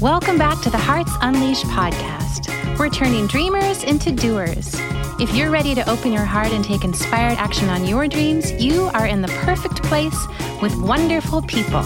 Welcome back to the Hearts Unleashed podcast. We're turning dreamers into doers. If you're ready to open your heart and take inspired action on your dreams, you are in the perfect place with wonderful people.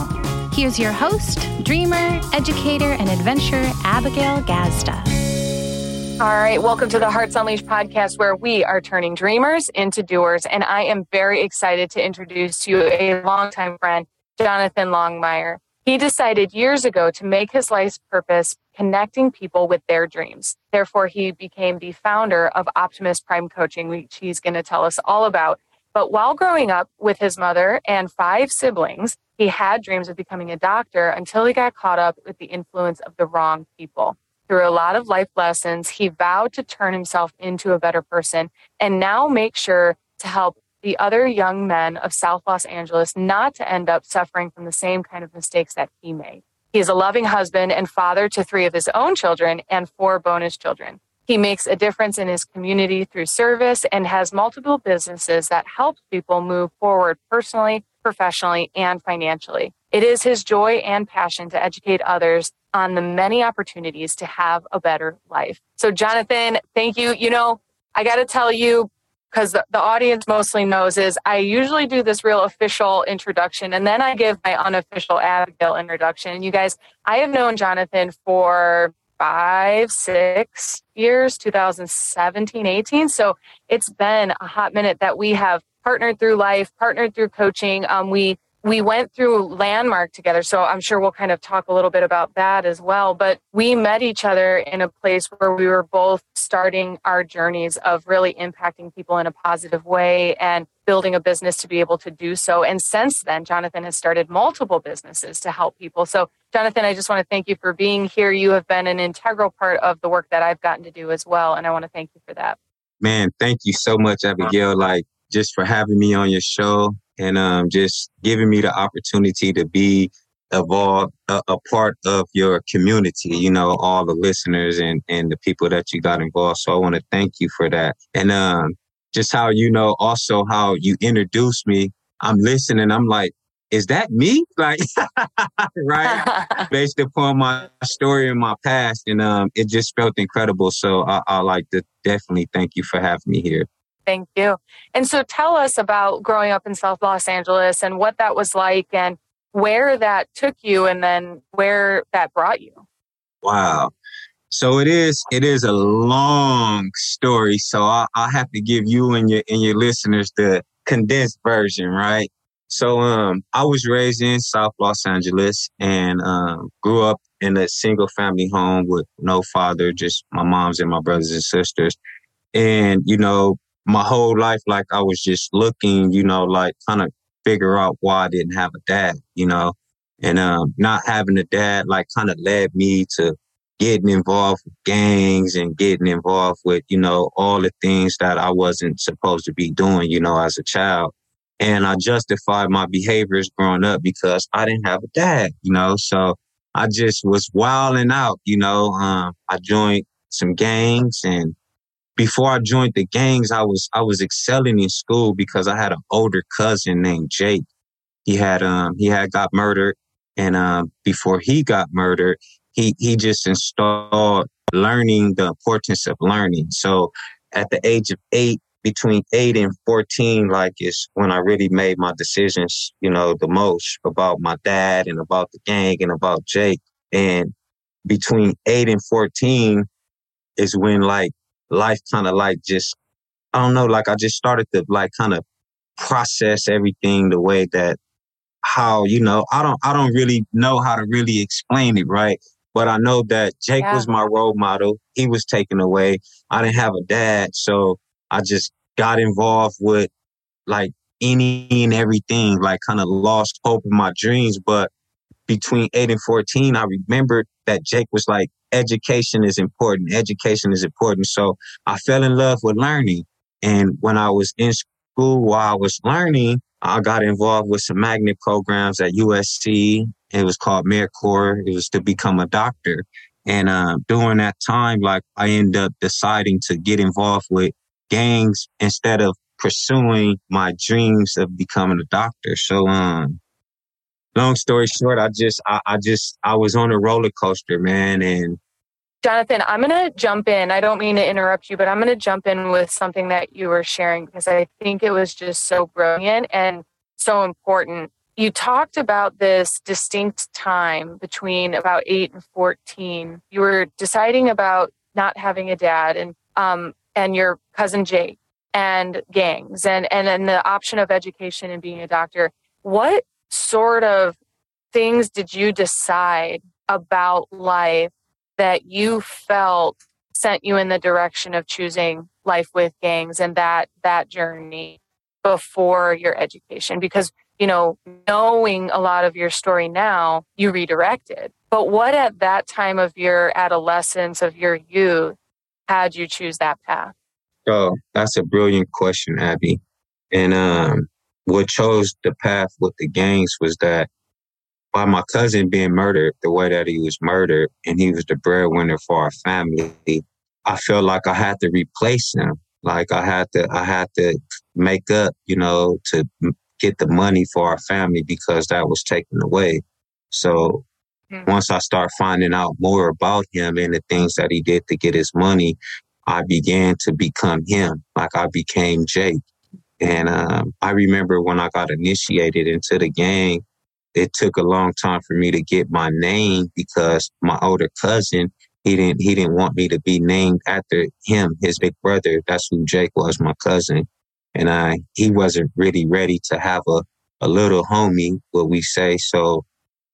Here's your host, dreamer, educator, and adventurer, Abigail Gazda. All right, welcome to the Hearts Unleashed podcast, where we are turning dreamers into doers. And I am very excited to introduce to you a longtime friend, Jonathan Longmire. He decided years ago to make his life's purpose connecting people with their dreams. Therefore, he became the founder of Optimus Prime Coaching, which he's going to tell us all about. But while growing up with his mother and five siblings, he had dreams of becoming a doctor until he got caught up with the influence of the wrong people. Through a lot of life lessons, he vowed to turn himself into a better person and now make sure to help the other young men of South Los Angeles not to end up suffering from the same kind of mistakes that he made. He is a loving husband and father to three of his own children and four bonus children. He makes a difference in his community through service and has multiple businesses that help people move forward personally, professionally, and financially. It is his joy and passion to educate others on the many opportunities to have a better life. So, Jonathan, thank you. You know, I got to tell you, because the, the audience mostly knows is I usually do this real official introduction and then I give my unofficial Abigail introduction. You guys, I have known Jonathan for five, six years, 2017, 18. So it's been a hot minute that we have partnered through life, partnered through coaching. Um, we we went through landmark together so i'm sure we'll kind of talk a little bit about that as well but we met each other in a place where we were both starting our journeys of really impacting people in a positive way and building a business to be able to do so and since then jonathan has started multiple businesses to help people. So jonathan i just want to thank you for being here. You have been an integral part of the work that i've gotten to do as well and i want to thank you for that. Man thank you so much abigail like just for having me on your show and um, just giving me the opportunity to be evolved a, a, part of your community you know all the listeners and and the people that you got involved. So i want to thank you for that. And um just how you know also how you introduced me i'm listening i'm like is that me? Like right? Based upon my story and my past and um it just felt incredible. So i, I like to definitely thank you for having me here Thank you. And so tell us about growing up in South Los Angeles and what that was like and where that took you and then where that brought you. Wow. So it is it is a long story. So I, I have to give you and your and your listeners the condensed version, right? So um I was raised in South Los Angeles and um grew up in a single family home with no father, just my moms and my brothers and sisters. And, you know, my whole life, like I was just looking, you know, like kind of figure out why I didn't have a dad, you know, and um, not having a dad, like kind of led me to getting involved with gangs and getting involved with, you know, all the things that I wasn't supposed to be doing, you know, as a child. And I justified my behaviors growing up because I didn't have a dad, you know, so I just was wilding out, you know. Um, I joined some gangs and before I joined the gangs, I was I was excelling in school because I had an older cousin named Jake. He had um he had got murdered, and um before he got murdered, he he just installed learning the importance of learning. So at the age of eight, between eight and fourteen, like is when I really made my decisions, you know, the most about my dad and about the gang and about Jake. And between eight and fourteen is when like life kind of like just, I don't know, like I just started to like kind of process everything the way that how, you know, I don't, I don't really know how to really explain it, right? But I know that Jake yeah. was my role model. He was taken away. I didn't have a dad. So I just got involved with like any and everything, like kind of lost hope in my dreams. But between eight and 14, I remembered that Jake was like, education is important. Education is important. So I fell in love with learning. And when I was in school while I was learning, I got involved with some magnet programs at USC. It was called AmeriCorps. It was to become a doctor. And uh, during that time, like I ended up deciding to get involved with gangs instead of pursuing my dreams of becoming a doctor. So um, long story short, I just, I, I just, I was on a roller coaster, man. And Jonathan, I'm going to jump in. I don't mean to interrupt you, but I'm going to jump in with something that you were sharing because I think it was just so brilliant and so important. You talked about this distinct time between about 8 and 14. You were deciding about not having a dad and um and your cousin Jake and gangs and and then the option of education and being a doctor. What sort of things did you decide about life that you felt sent you in the direction of choosing life with gangs and that that journey before your education? Because you know knowing a lot of your story now you redirected. But what at that time of your adolescence of your youth had you choose that path? Oh that's a brilliant question abby. And um what chose the path with the gangs was that by my cousin being murdered the way that he was murdered and he was the breadwinner for our family i felt like i had to replace him. Like i had to i had to make up you know to get the money for our family because that was taken away. So mm-hmm. once i start finding out more about him and the things that he did to get his money i began to become him. Like i became jake. And um, I remember when I got initiated into the gang, it took a long time for me to get my name because my older cousin he didn't he didn't want me to be named after him, his big brother. That's who Jake was, my cousin. And I he wasn't really ready to have a, a little homie, what we say. So,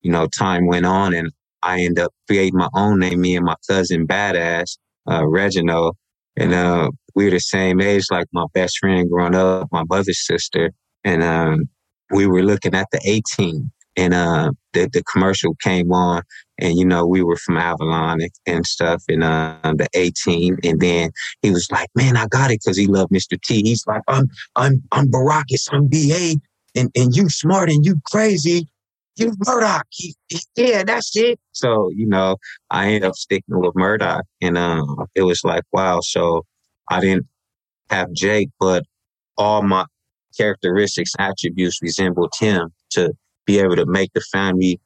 you know, time went on and I ended up creating my own name, me and my cousin Badass, uh, Reginald. And uh, we were the same age, like my best friend growing up, my mother's sister. And um, we were looking at the A-Team and uh, the, the commercial came on and you know we were from avalon and, and stuff and uh, the A-Team and then he was like man i got it because he loved mr t. He's like i'm i'm i'm baracus i'm ba and, and you smart and you crazy. You murdoch. He, he, yeah that's it. So you know i ended up sticking with murdoch. And uh, it was like wow. So i didn't have jake but all my characteristics attributes resembled him to be able to make the family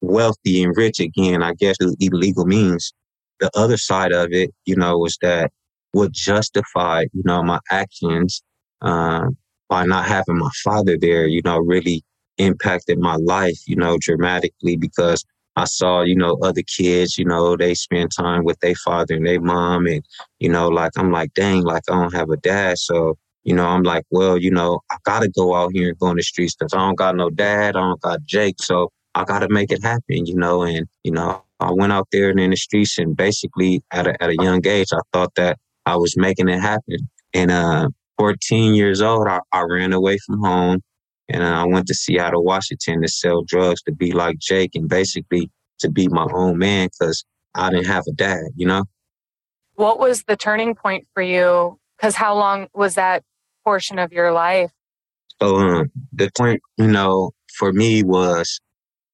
wealthy and rich again, I guess through illegal means. The other side of it, you know, was that what justified, you know, my actions uh, by not having my father there, you know, really impacted my life, you know, dramatically because I saw, you know, other kids, you know, they spend time with their father and their mom. And, you know, like, I'm like, dang, like, I don't have a dad. So, you know, I'm like, well, you know, I gotta go out here and go in the streets because I don't got no dad, I don't got Jake, so I gotta make it happen, you know. And you know, I went out there and in the streets, and basically at a, at a young age, I thought that I was making it happen. And uh, 14 years old, I, I ran away from home, and uh, I went to Seattle, Washington, to sell drugs to be like Jake, and basically to be my own man because I didn't have a dad, you know. What was the turning point for you? Because how long was that portion of your life? So um, the point, you know, for me was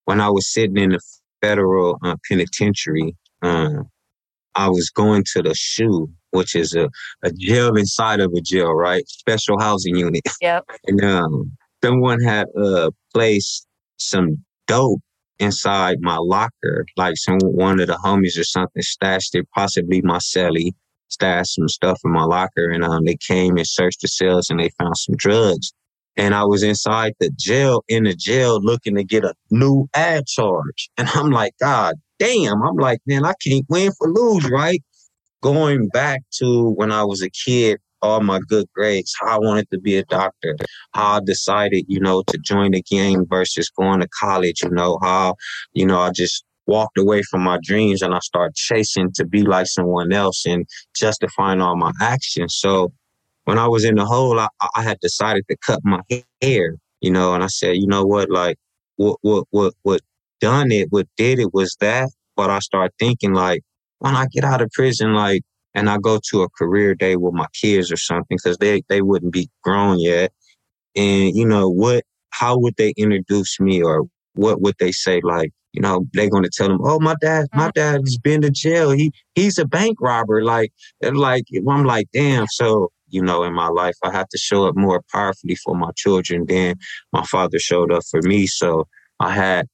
when I was sitting in the federal uh, penitentiary. Um, I was going to the SHU, which is a, a jail inside of a jail, right? Special housing unit. Yep. And um, someone had uh, placed some dope inside my locker, like some one of the homies or something stashed it, possibly my celly stashed some stuff in my locker and um, they came and searched the cells and they found some drugs. And I was inside the jail, in the jail, looking to get a new ad charge. And I'm like, God damn. I'm like, man, I can't win for lose, right? Going back to when I was a kid, all my good grades, how I wanted to be a doctor, how I decided, you know, to join the gang versus going to college, you know, how, you know, I just walked away from my dreams and I started chasing to be like someone else and justifying all my actions. So when I was in the hole, I, I had decided to cut my hair, you know, and I said, you know what, like what what what what done it, what did it was that. But I started thinking like, when I get out of prison, like, and I go to a career day with my kids or something, because they they wouldn't be grown yet, and you know what, how would they introduce me or what would they say like you know, they're going to tell them, "Oh, my dad, my mm-hmm. dad has been to jail. He he's a bank robber." Like, like I'm like, damn. So you know, in my life, I have to show up more powerfully for my children than my father showed up for me. So I had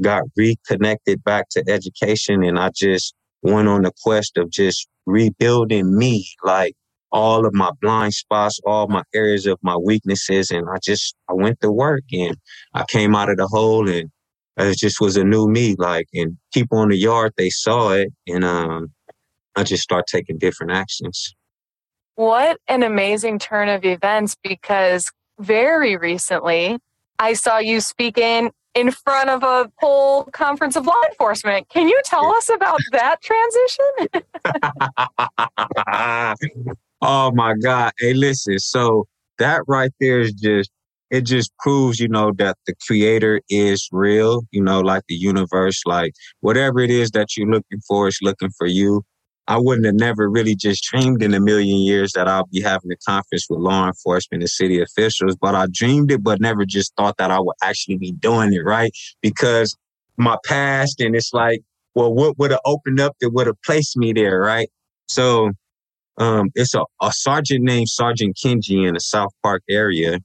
got reconnected back to education and I just went on the quest of just rebuilding me, like all of my blind spots, all my areas of my weaknesses. And I just, I went to work and I came out of the hole and it just was a new me, like, and people in the yard, they saw it and, um, I just start taking different actions. What an amazing turn of events because very recently I saw you speaking in front of a whole conference of law enforcement. Can you tell us about that transition? oh my God. Hey, listen. So that right there is just, it just proves, you know, that the creator is real, you know, like the universe, like whatever it is that you're looking for is looking for you. I wouldn't have never really just dreamed in a million years that I'll be having a conference with law enforcement and city officials, but I dreamed it, but never just thought that I would actually be doing it, right? Because my past and it's like, well, what would have opened up that would have placed me there, right? So, um, it's a, a sergeant named Sergeant Kenji in the South Park area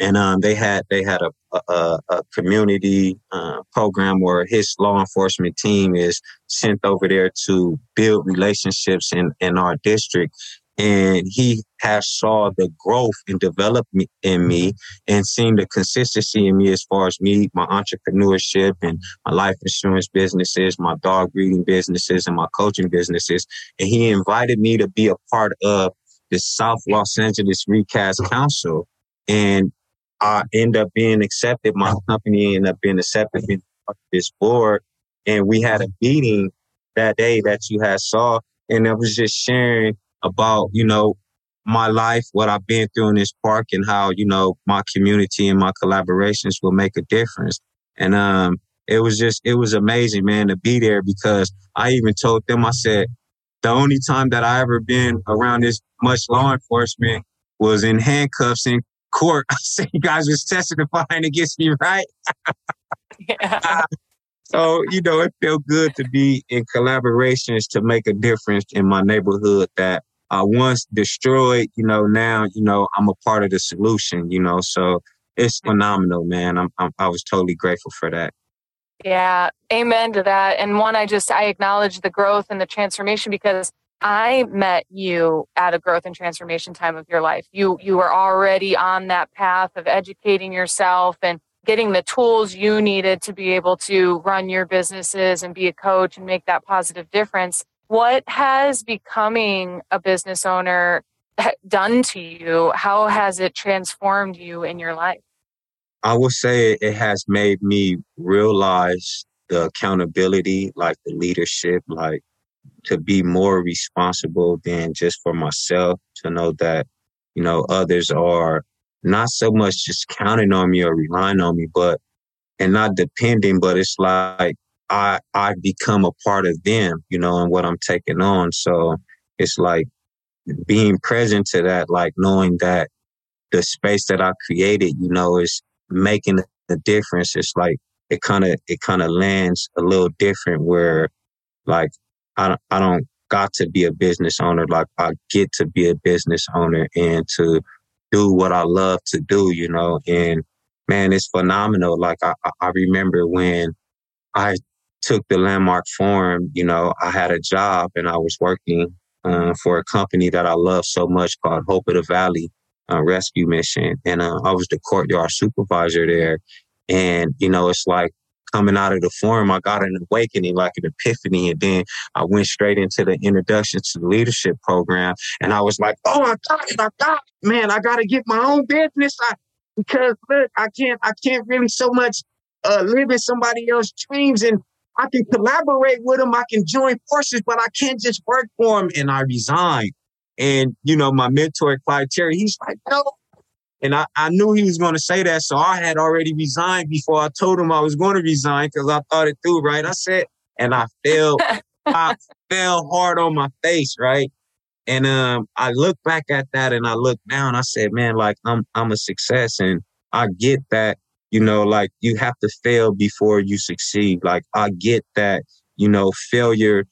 and um, they had they had a a, a community uh, program where his law enforcement team is sent over there to build relationships in in our district. And he has saw the growth and development in me and seen the consistency in me as far as me, my entrepreneurship and my life insurance businesses, my dog breeding businesses and my coaching businesses. And he invited me to be a part of the South Los Angeles Recast Council. And I end up being accepted. My company ended up being accepted in this board. And we had a meeting that day that you had saw. And I was just sharing about, you know, my life, what I've been through in this park and how, you know, my community and my collaborations will make a difference. And, um, it was just, it was amazing, man, to be there because I even told them, I said, the only time that I ever been around this much law enforcement was in handcuffs in court. I said you guys was testifying against me, right? yeah. so, you know, it felt good to be in collaborations to make a difference in my neighborhood that I once destroyed, you know, now, you know, I'm a part of the solution, you know, so it's phenomenal, man. I'm, I'm I was totally grateful for that. Yeah, amen to that. And one, I just I acknowledge the growth and the transformation because I met you at a growth and transformation time of your life. You you were already on that path of educating yourself and getting the tools you needed to be able to run your businesses and be a coach and make that positive difference. What has becoming a business owner done to you? How has it transformed you in your life? I would say it has made me realize the accountability, like the leadership, like to be more responsible than just for myself, to know that, you know, others are not so much just counting on me or relying on me, but, and not depending, but it's like I, I become a part of them, you know, and what I'm taking on. So it's like being present to that, like knowing that the space that I created, you know, is making a difference. It's like it kind of, it kind of lands a little different where like I, I don't got to be a business owner. Like I get to be a business owner and to do what I love to do, you know, and man, it's phenomenal. Like I, I remember when I took the landmark forum, you know, I had a job and I was working uh, for a company that I love so much called Hope of the Valley uh, Rescue Mission. And uh, I was the courtyard supervisor there. And, you know, it's like coming out of the forum, I got an awakening, like an epiphany. And then I went straight into the introduction to the leadership program. And I was like, oh, I got it. I got it. Man, I got to get my own business. I, because look, I can't, I can't really so much uh, live in somebody else's dreams and I can collaborate with him. I can join forces, but I can't just work for him. And I resigned. And, you know, my mentor, Clyde Terry, he's like, no, and I, I knew he was going to say that. So I had already resigned before I told him I was going to resign because I thought it through, right? I said, and I fell, I fell hard on my face, right? And um, I look back at that and I look down. I said, man, like I'm, I'm a success. And I get that, you know, like you have to fail before you succeed. Like I get that, you know, failure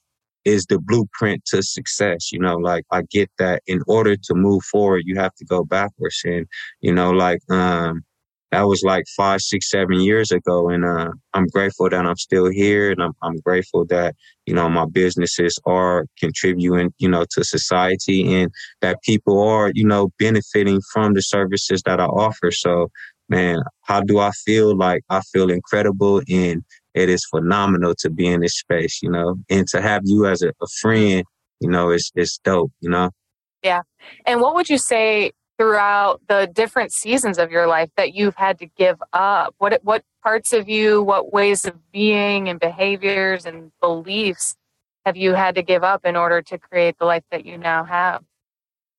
is the blueprint to success. You know, like I get that in order to move forward, you have to go backwards. And, you know, like, um, that was like five, six, seven years ago. And uh, I'm grateful that I'm still here. And I'm, I'm grateful that, you know, my businesses are contributing, you know, to society and that people are, you know, benefiting from the services that I offer. So, man, how do I feel? Like I feel incredible and it is phenomenal to be in this space, you know, and to have you as a, a friend, you know, it's, it's dope, you know? Yeah. And what would you say throughout the different seasons of your life that you've had to give up? What what parts of you, what ways of being and behaviors and beliefs have you had to give up in order to create the life that you now have?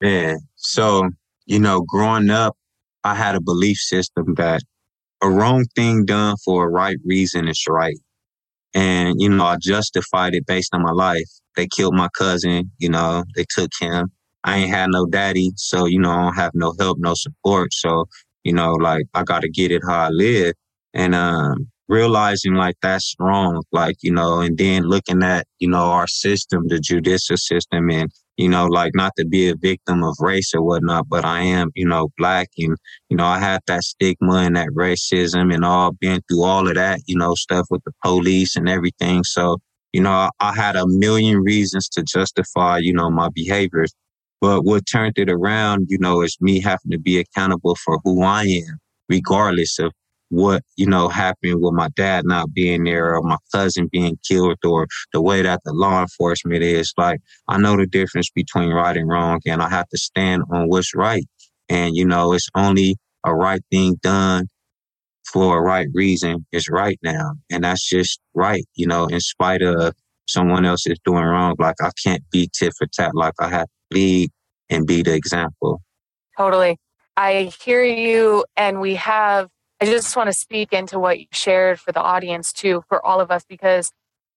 Man, so you know, growing up, I had a belief system that a wrong thing done for a right reason is right. And, you know, I justified it based on my life. They killed my cousin, you know, they took him. I ain't had no daddy, so you know I don't have no help, no support. So you know, like I got to get it how I live, and um, realizing like that's wrong, like you know, and then looking at you know our system, the judicial system, and you know, like not to be a victim of race or whatnot, but I am, you know, black and, you know, I had that stigma and that racism and all been through all of that, you know, stuff with the police and everything. So, you know, I, I had a million reasons to justify, you know, my behaviors. But what turned it around, you know, is me having to be accountable for who I am, regardless of what, you know, happened with my dad not being there or my cousin being killed or the way that the law enforcement is. Like, I know the difference between right and wrong and I have to stand on what's right. And, you know, it's only a right thing done for a right reason is right now. And that's just right, you know, in spite of someone else is doing wrong. Like I can't be tit for tat. Like I have to lead and be the example. Totally. I hear you. And we have, I just want to speak into what you shared for the audience too, for all of us, because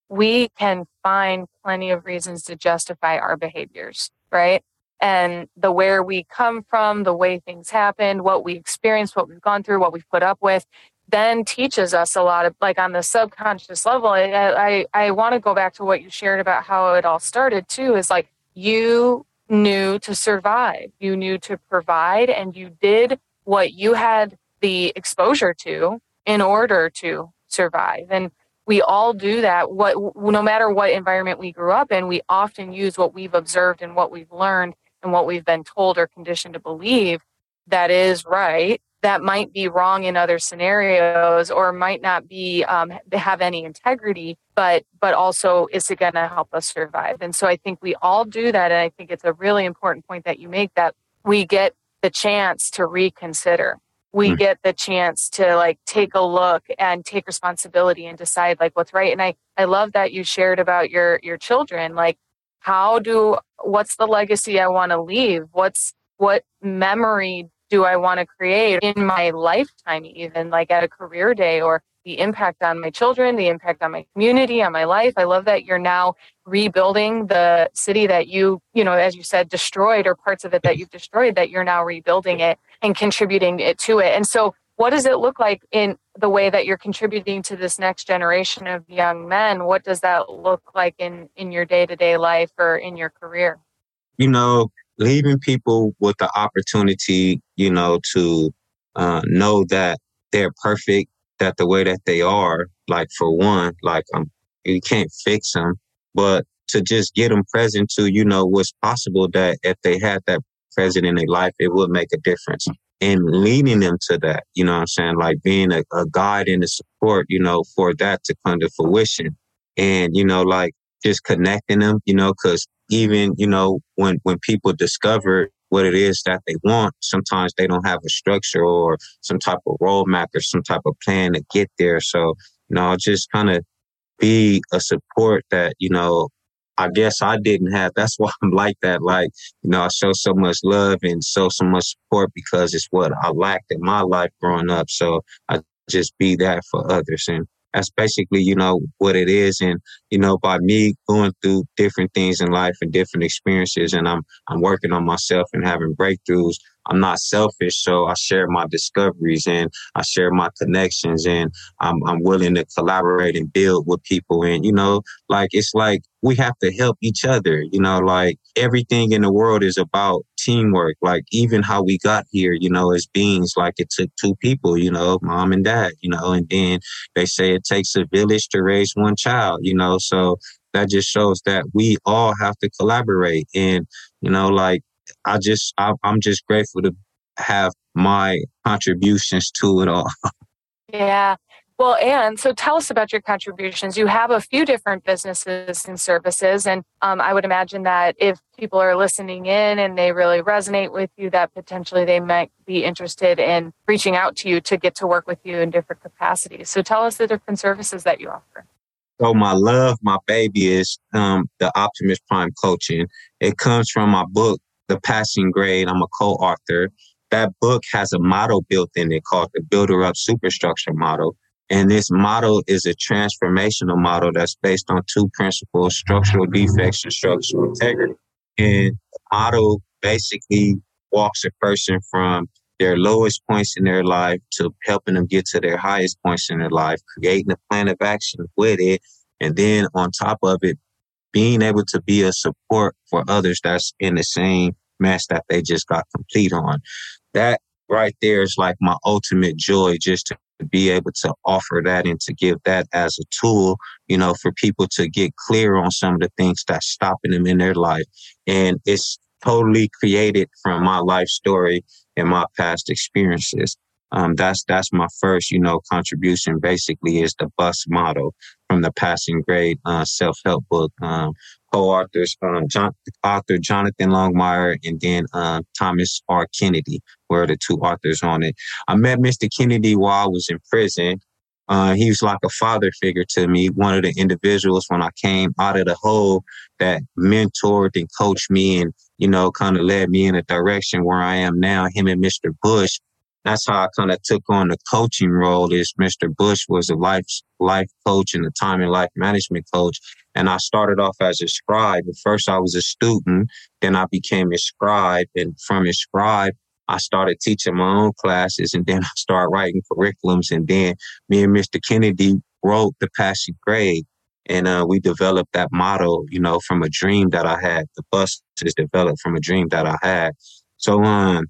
we can find plenty of reasons to justify our behaviors, right? And the where we come from, the way things happened, what we experienced, what we've gone through, what we've put up with, then teaches us a lot of like on the subconscious level. I I, I want to go back to what you shared about how it all started too. Is like you knew to survive, you knew to provide, and you did what you had the exposure to in order to survive. And we all do that. What, no matter what environment we grew up in, we often use what we've observed and what we've learned and what we've been told or conditioned to believe that is right that might be wrong in other scenarios or might not be um, have any integrity but but also is it going to help us survive and so i think we all do that and i think it's a really important point that you make that we get the chance to reconsider we mm. get the chance to like take a look and take responsibility and decide like what's right and i i love that you shared about your your children like how do what's the legacy i want to leave what's what memory do I want to create in my lifetime, even like at a career day or the impact on my children, the impact on my community, on my life. I love that you're now rebuilding the city that you, you know, as you said, destroyed or parts of it that you've destroyed, that you're now rebuilding it and contributing it to it. And so, what does it look like in the way that you're contributing to this next generation of young men? What does that look like in, in your day to day life or in your career? You know, leaving people with the opportunity, you know, to uh, know that they're perfect, that the way that they are, like for one, like um, you can't fix them, but to just get them present to, you know, what's possible that if they had that present in their life, it would make a difference. And leading them to that, you know I'm saying? Like being a, a guide and a support, you know, for that to come to fruition. And, you know, like just connecting them, you know, cause even, you know, when, when people discover what it is that they want, sometimes they don't have a structure or some type of roadmap or some type of plan to get there. So, you know, just kind of be a support that, you know, I guess I didn't have. That's why I'm like that. Like, you know, I show so much love and show so much support because it's what I lacked in my life growing up. So I just be that for others. And that's basically, you know, what it is. And, you know, by me going through different things in life and different experiences and I'm, I'm working on myself and having breakthroughs, I'm not selfish. So I share my discoveries and I share my connections and I'm, I'm willing to collaborate and build with people. And, you know, like, it's like we have to help each other. You know, like everything in the world is about teamwork. Like even how we got here, you know, as beings, like it took two people, you know, mom and dad, you know, and then they say it takes a village to raise one child, you know, so that just shows that we all have to collaborate. And, you know, like I just, I, I'm just grateful to have my contributions to it all. Yeah. Well, and so tell us about your contributions. You have a few different businesses and services, and um, I would imagine that if people are listening in and they really resonate with you, that potentially they might be interested in reaching out to you to get to work with you in different capacities. So tell us the different services that you offer. So my love, my baby is um, the Optimus Prime coaching. It comes from my book, The Passing Grade. I'm a co-author. That book has a model built in it called the Builder Up Superstructure Model. And this model is a transformational model that's based on two principles, structural defects and structural integrity. And the model basically walks a person from their lowest points in their life to helping them get to their highest points in their life, creating a plan of action with it. And then on top of it, being able to be a support for others that's in the same mess that they just got complete on. That right there is like my ultimate joy just to to be able to offer that and to give that as a tool, you know, for people to get clear on some of the things that's stopping them in their life. And it's totally created from my life story and my past experiences. Um, that's that's my first, you know, contribution. Basically, is the bus model from the passing grade uh, self help book. Um, co-authors, um, John, author Jonathan Longmire and then uh, Thomas R. Kennedy were the two authors on it. I met Mr. Kennedy while I was in prison. Uh, he was like a father figure to me, one of the individuals when I came out of the hole that mentored and coached me and, you know, kind of led me in a direction where I am now. Him and Mr. Bush that's how I kind of took on the coaching role is Mr. Bush was a life, life coach and a time and life management coach. And I started off as a scribe. At first I was a student, then I became a scribe. And from a scribe, I started teaching my own classes and then I started writing curriculums. And then me and Mr. Kennedy wrote the passing grade. And uh, we developed that model, you know, from a dream that I had. The bus is developed from a dream that I had. So, um,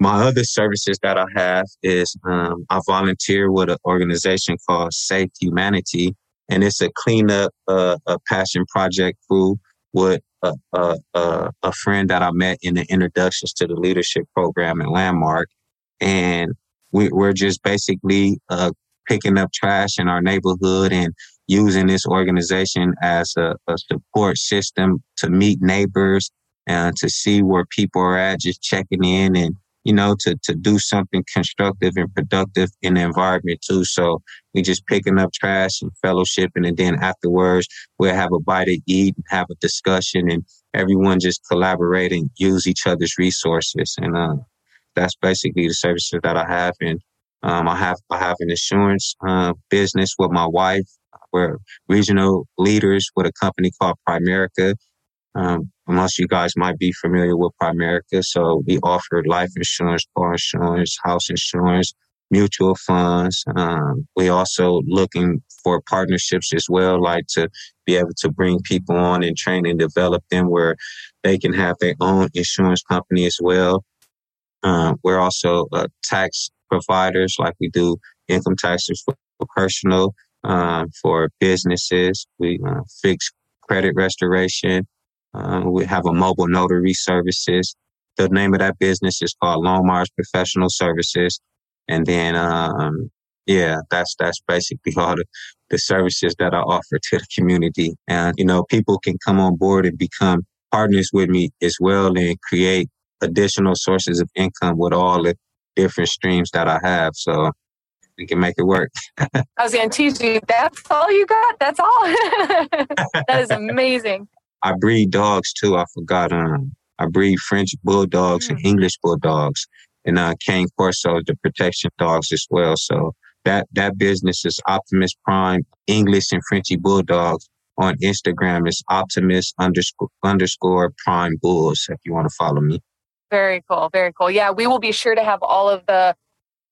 my other services that I have is um, I volunteer with an organization called Safe Humanity, and it's a cleanup, uh, a passion project crew with a, a, a, a, friend that I met in the introductions to the leadership program at Landmark, and we, are just basically uh, picking up trash in our neighborhood and using this organization as a, a support system to meet neighbors and to see where people are at, just checking in and you know, to, to do something constructive and productive in the environment too. So we just picking up trash and fellowshipping. And then afterwards, we'll have a bite to eat and have a discussion and everyone just collaborate and use each other's resources. And, uh, that's basically the services that I have. And, um, I have, I have an insurance, uh, business with my wife. We're regional leaders with a company called Primerica. Um, most you guys might be familiar with Primerica. So we offer life insurance, car insurance, house insurance, mutual funds. Um, we also looking for partnerships as well, like to be able to bring people on and train and develop them where they can have their own insurance company as well. Um, we're also uh, tax providers, like we do income taxes for, for personal, um, for businesses. We uh, fix credit restoration, uh, we have a mobile notary services. The name of that business is called Longmire's Professional Services. And then, um, yeah, that's, that's basically all the, the services that I offer to the community. And, you know, people can come on board and become partners with me as well and create additional sources of income with all the different streams that I have. So we can make it work. I was going to teach you. That's all you got. That's all. that is amazing. I breed dogs too. I forgot. Um, I breed French bulldogs mm. and English bulldogs, and uh, cane corso, the protection dogs as well. So that that business is Optimus Prime English and Frenchy bulldogs. On Instagram is Optimus underscore underscore Prime Bulls. If you want to follow me. Very cool. Very cool. Yeah, we will be sure to have all of the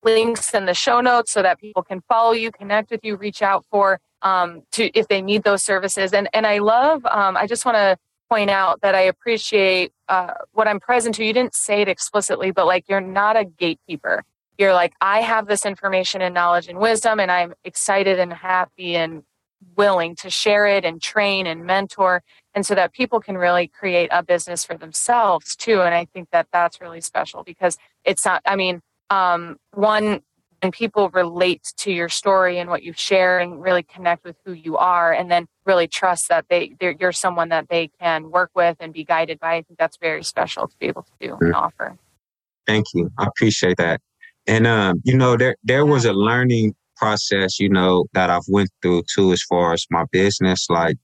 links in the show notes so that people can follow you, connect with you, reach out for um, to if they need those services. And and I love. Um, I just want to point out that I appreciate uh, what I'm present to. You didn't say it explicitly, but like you're not a gatekeeper. You're like I have this information and knowledge and wisdom, and I'm excited and happy and willing to share it and train and mentor and so that people can really create a business for themselves too and i think that that's really special because it's not i mean um, one and people relate to your story and what you share and really connect with who you are and then really trust that they you're someone that they can work with and be guided by. I think that's very special to be able to do and offer. Thank you. I appreciate that. And um, you know there there was a learning process you know that i've went through too as far as my business like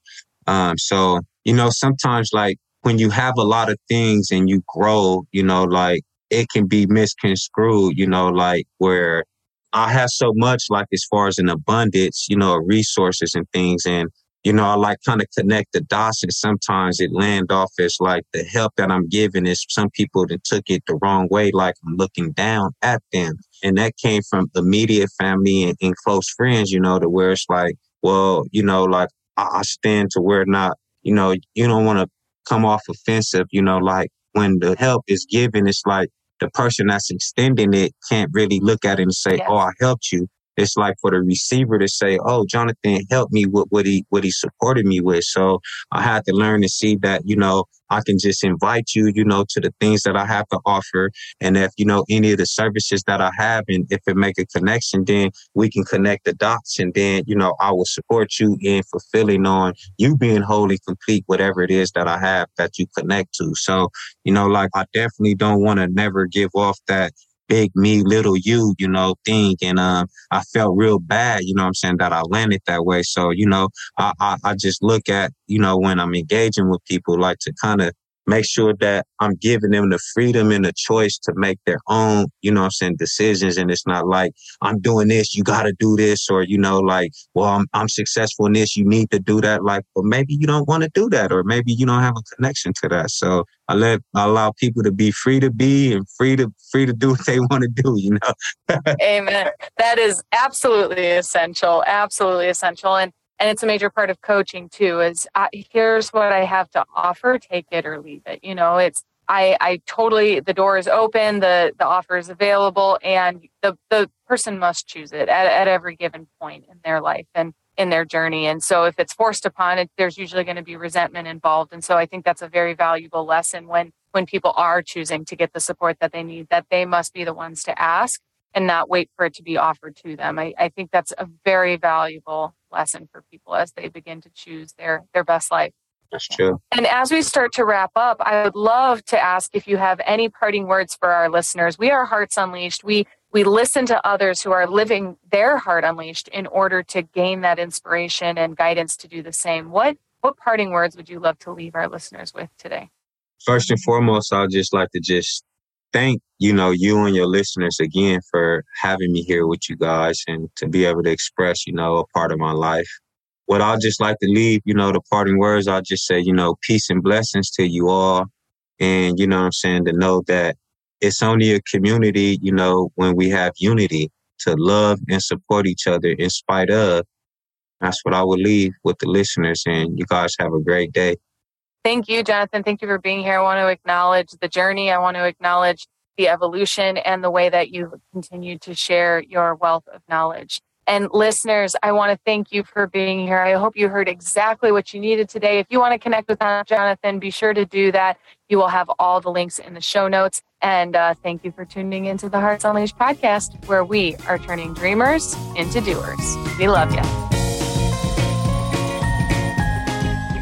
um so you know sometimes like when you have a lot of things and you grow you know like it can be misconstrued you know like where I have so much like as far as an abundance, you know, resources and things. And, you know, I like kind of connect the dots and sometimes it land off as like the help that I'm giving is some people that took it the wrong way, like I'm looking down at them. And that came from immediate family and, and close friends, you know, to where it's like, well, you know, like I, I stand to where not, you know, you don't want to come off offensive, you know, like when the help is given, it's like, the person that's extending it can't really look at it and say, yes. "Oh, I helped you." It's like for the receiver to say, "Oh, Jonathan helped me with what he what he supported me with." So I had to learn to see that you know I can just invite you, you know, to the things that I have to offer, and if you know any of the services that I have, and if it make a connection, then we can connect the dots, and then you know I will support you in fulfilling on you being wholly complete, whatever it is that I have that you connect to. So you know, like I definitely don't want to never give off that big me, little you, you know, thing. And um, I felt real bad, you know I'm saying, that I landed that way. So, you know, I, I, I just look at, you know, when I'm engaging with people, like to kind of make sure that I'm giving them the freedom and the choice to make their own, you know I'm saying, decisions. And it's not like, I'm doing this, you got to do this, or, you know, like, well, I'm, I'm successful in this, you need to do that. Like, well, maybe you don't want to do that, or maybe you don't have a connection to that. So I let, I allow people to be free to be and free to, free to do what they want to do, you know? Amen. That is absolutely essential. Absolutely essential. And, and it's a major part of coaching too is uh, here's what i have to offer take it or leave it you know it's i i totally the door is open the the offer is available and the the person must choose it at, at every given point in their life and in their journey and so if it's forced upon it there's usually going to be resentment involved and so i think that's a very valuable lesson when when people are choosing to get the support that they need that they must be the ones to ask and not wait for it to be offered to them. I, I think that's a very valuable lesson for people as they begin to choose their their best life. That's true. And as we start to wrap up, I would love to ask if you have any parting words for our listeners. We are Hearts Unleashed. We we listen to others who are living their heart unleashed in order to gain that inspiration and guidance to do the same. What what parting words would you love to leave our listeners with today? First and foremost, I'd just like to just thank you know you and your listeners again for having me here with you guys and to be able to express you know a part of my life. What i'll just like to leave you know the parting words i'll just say you know peace and blessings to you all. And you know i'm saying to know that it's only a community you know when we have unity to love and support each other in spite of. That's what i would leave with the listeners and you guys have a great day Thank you, Jonathan. Thank you for being here. I want to acknowledge the journey. I want to acknowledge the evolution and the way that you continue to share your wealth of knowledge. And listeners, I want to thank you for being here. I hope you heard exactly what you needed today. If you want to connect with Jonathan, be sure to do that. You will have all the links in the show notes. And uh, thank you for tuning into the Hearts Unleashed podcast, where we are turning dreamers into doers. We love you.